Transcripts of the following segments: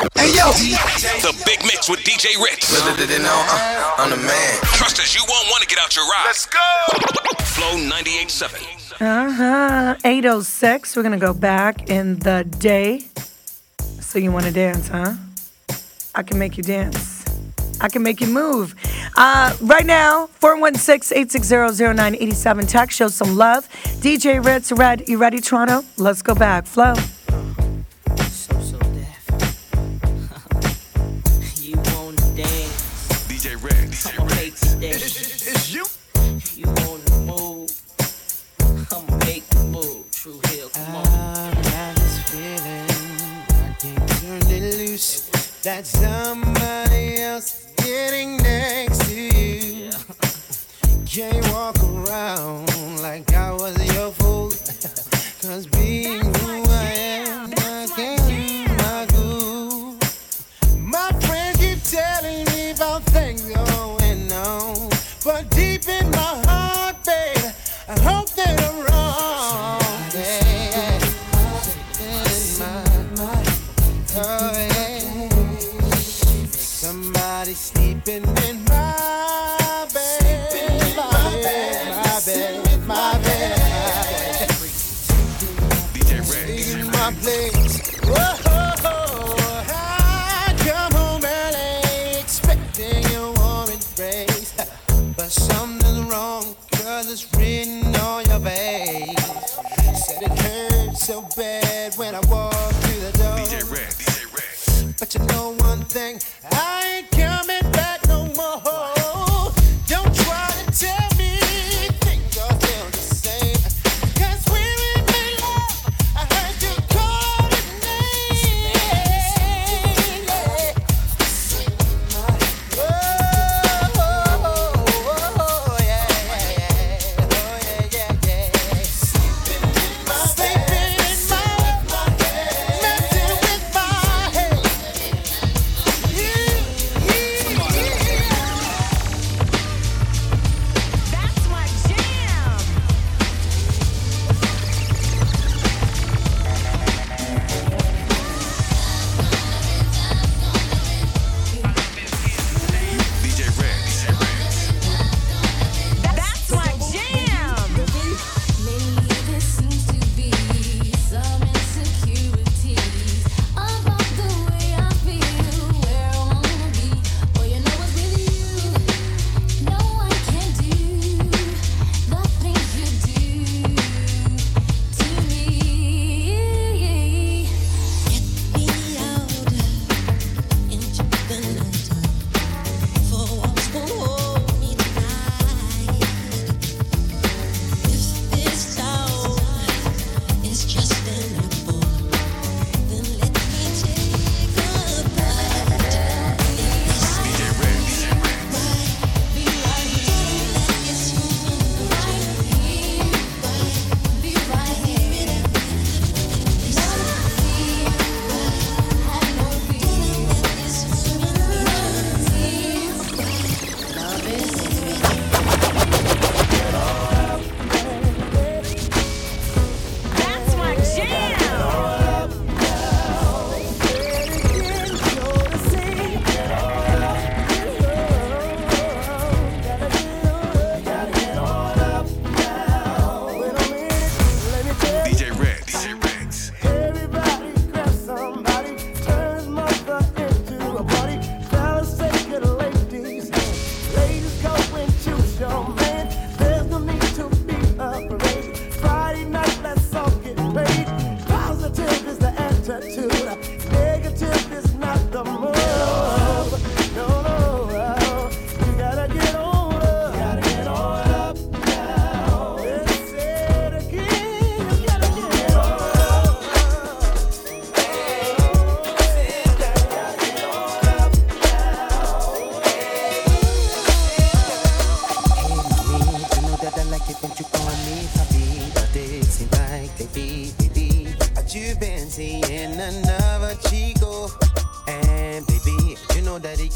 Hey yo, the big mix with DJ Ritz. Uh, uh, I'm the man. Trust us, you won't want to get out your ride. Let's go. Flow 98.7. Uh huh. 806. We're gonna go back in the day. So you want to dance, huh? I can make you dance. I can make you move. Uh, right now, 416-860-0987. Tech shows some love. DJ Ritz, Red, you ready, Toronto? Let's go back. Flow. Monday. It's, it's you. You wanna move? I'ma make the move. True Hill, come on. I've got this feeling I can't turn it loose. That's done. I ain't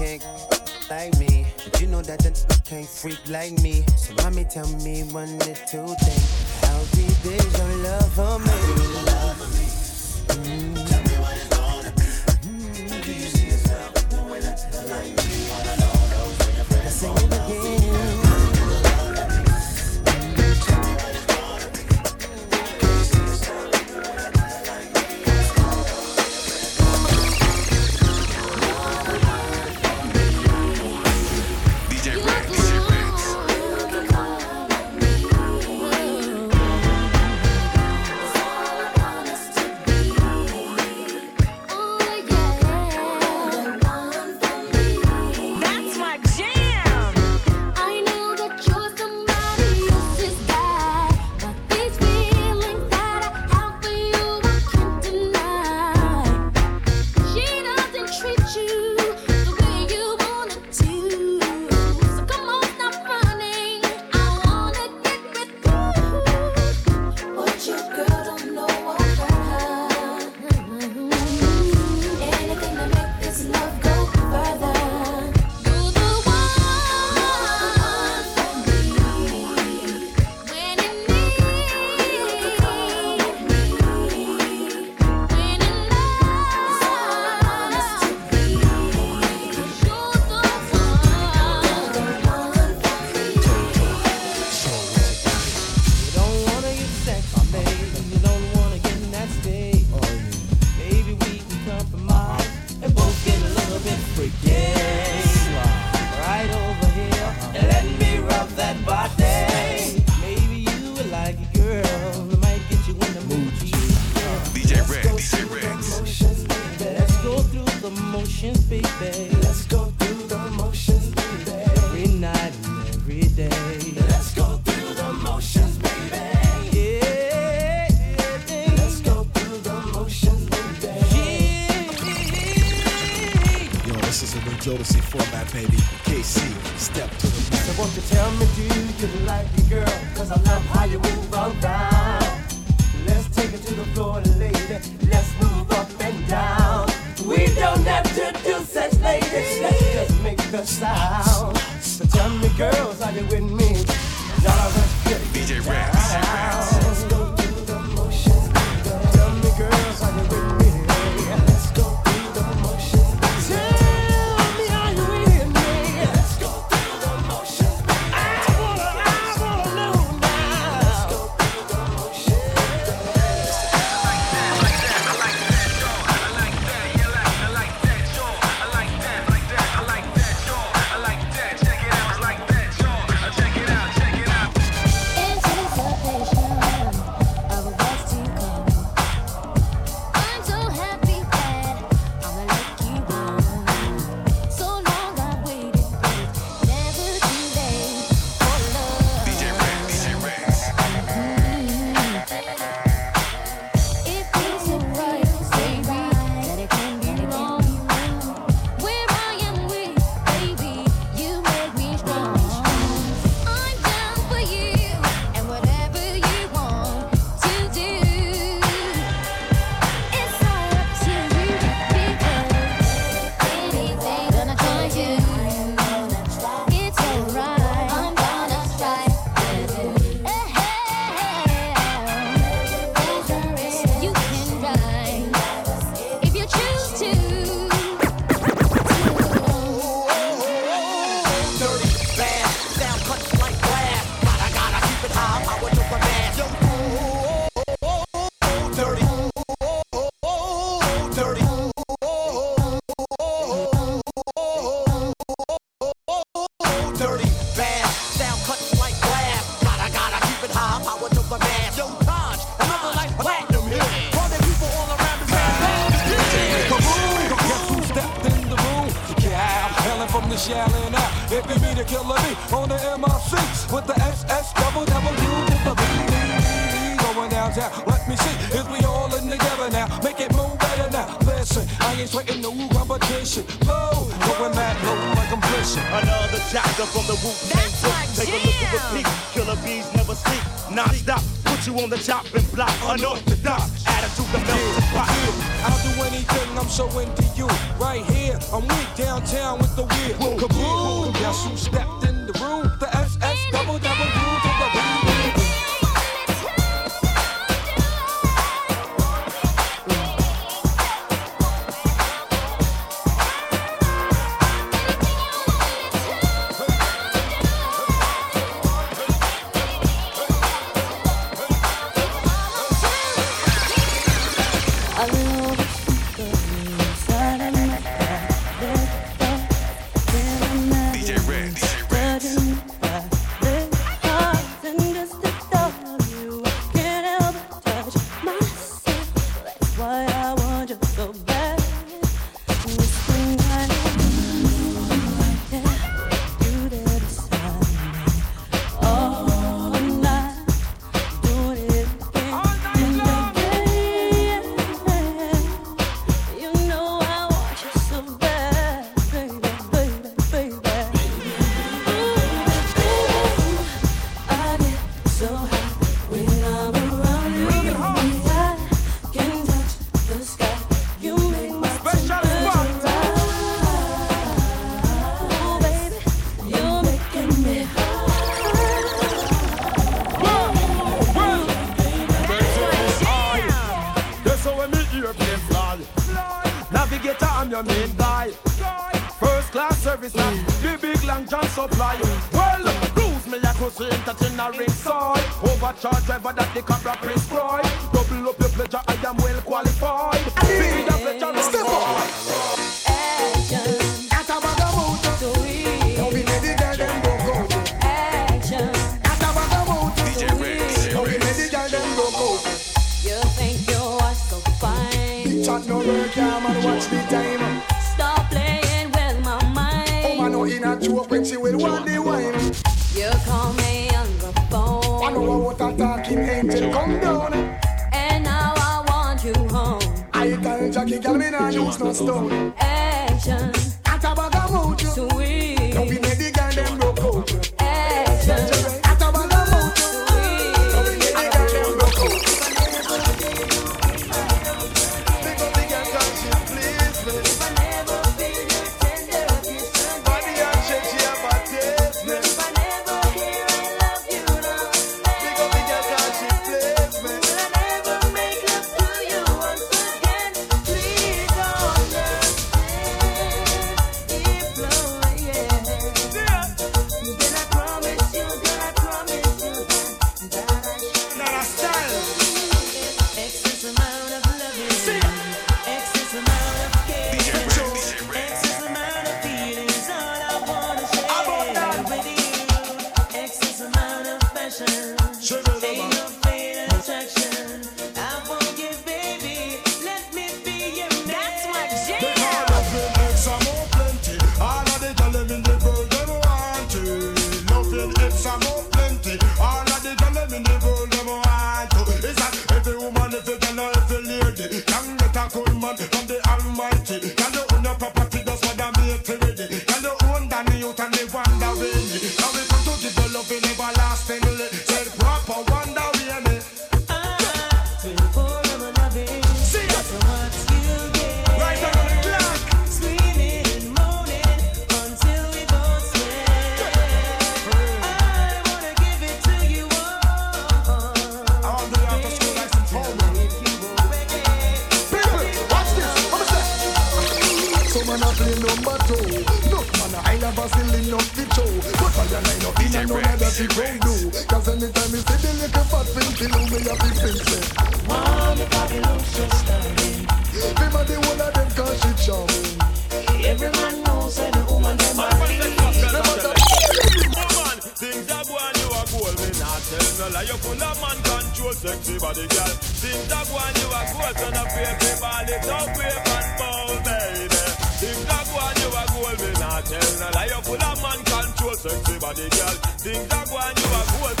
can't like me. You know that the can't freak like me. So mommy tell me one little thing. How deep is your love for me? motions, baby. Let's go through the motions, baby. Every night and every day. Let's go through the motions, baby. Yeah. Let's go through the motions, baby. Yeah. Yo, this is a new Jodeci format, baby. K-Ci, step to the mic. So won't you tell me, do you like me, girl? Cause I love how you move around. Let's take it to the floor, lady. the style. So tell me, girls, are you with me? Y'all are pretty. DJ Ritz. Doctor from the Wu Tang. Take jam. a look at repeat. Killer bees never sleep. Non stop. Put you on the chopping block. Unorthodox. Attitude that melts the pot. I'll do anything I'm so into you. Right here, I'm with downtown with the wheel. Kaboom! Guess who stepped in the room? The SS double double. ganja supply. Well, cruise me like a cruise entertain a ring soil. Overcharge driver that the cabra prescribe. Double up your pleasure, I am well qualified. Angel come down. And now I want you home. I tell Jackie, girl, me nah use no stone. Action. Proper man a play number two. No man a high level ceiling up the show. But I I no in and none of that the ground do. Cause anytime you see the little fat thing, kill me a big thing say. Mommy, Bobby looks so stunning. Remember the whole of them cause she charming. Every man knows that the woman them a Woman, things are going, you are gold, me not tell no lie. Full of man control, sexy body girl. Things are going, you are gold, so no fear to ball it up, wave and bow, baby. Things are going, you are gold, me not tell no lie. You full of man control, sexy body girl. Things are going, you are gold,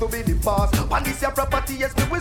to be the boss. When this your property, yes, me will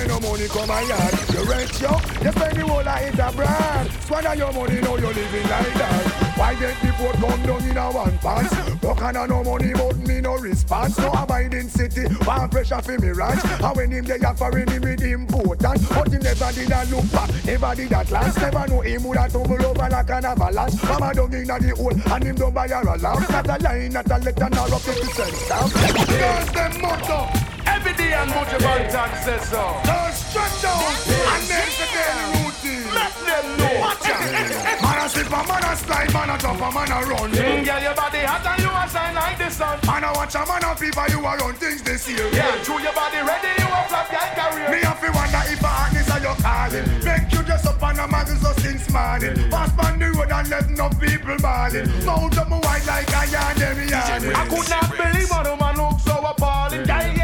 say no money come my yard. You rent yo, you spend the whole of it abroad. Squander your money, now you're living like that. Why get the boat come down in a one pants? Buck and no money, but me no response. No abiding city, one pressure for me ranch. And when him they offering him with important, but him never did a look back, never did that last. Never know him would have tumble over like an avalanche. Mama down in the hole, and him don't buy her a lamp. Not a line, not a letter, nor a 50 cent stamp. Girls them motto, every day and much about that says so. Don't stretch out, and then the daily routine. Let them know. Watch out. Man a slip, a man a slide, man a jump, a man a run. Mm, girl, your body hot and you a shine like the sun. Man a watch a man a fever, you a run things this year. Yeah, true, your body ready, you a flap your career. Me have to wonder if a hotness are you calling. Mm. Make you dress up on a model so since morning. Mm. Pass on the road and let no people balling. Mm. Mount up my white like a yarn, them yarning. I could not believe what a man look so appalling. Girl,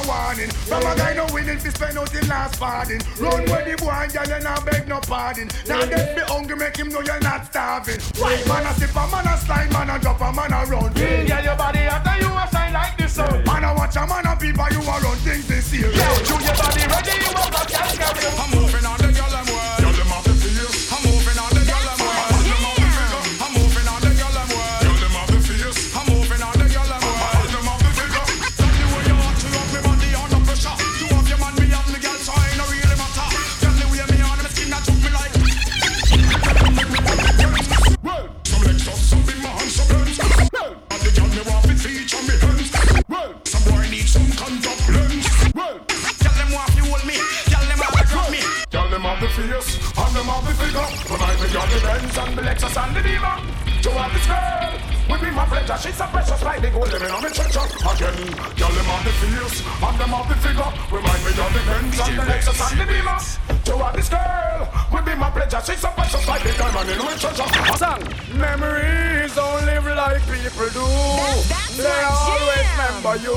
a warning. From a guy no winning, fi spend out the last pardon. Run where the boy and girl, you not beg no pardon. Now get me hungry, make him know you're not starving. Why man a sip, a man a slide, man a drop, a man a run. Girl, your body and you a shine like the sun. Man a watch a man a people you are run things this year. Yo, do your body ready, you want to catch carry. I'm moving on face, and them have the figure. When I be got the Benz and the Lexus and the Beamer. To have this girl, will be my pleasure. She's so precious like the gold living on me treasure. Again, tell them have the face, and them have the figure. Remind me of the Benz and the Lexus and the Beamer. To have this girl, will be my pleasure. She's so precious like the diamond in my treasure. Song, memories don't live like people do. they always remember you,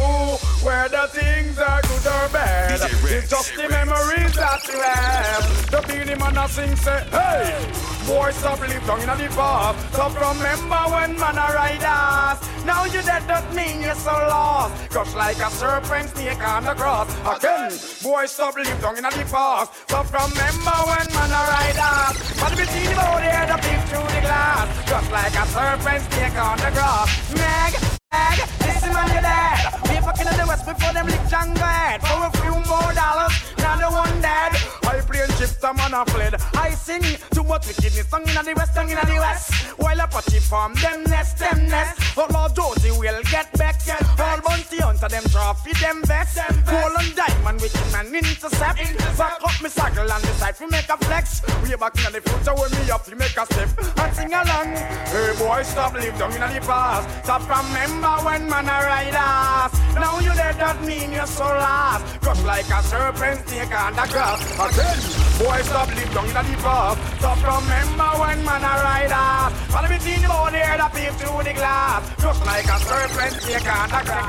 whether things are good or bad. It's just the memories that you have. The Beenie Man a sing say, hey, boy stop live down in the past. Stop from remember when man a ride us. Now you dead don't mean you're so lost. Crush like a serpent snake on the cross. Again, boy stop live down in the past. From remember when man a ride us. But we see the body head up peep through the glass. Just like a serpent snake on the grass. Meg, Meg, listen man you dead. Fucking in the west before them lick Django head. For a few more dollars, now the one dead. I play and chips, a man a fled. I sing too much wickedness, song in the west, song in the west. While a party from them nest, them nest. Oh Lord Josie will get back. All bounty hunter, them trophy, them vest. Gold and diamond, wicked man intercept. Back up me circle and decide we make a flex. We back in the future when me up, we make a step and sing along. Hey boy, stop live down in the past. Stop remember when man a ride us. Now you dead, that mean you're so lost. Crush like a serpent snake on the grass. Again, boy, stop live down in the past. Stop remember when man a ride us. All between the body, the peep through the glass. Crush like a serpent snake on the grass.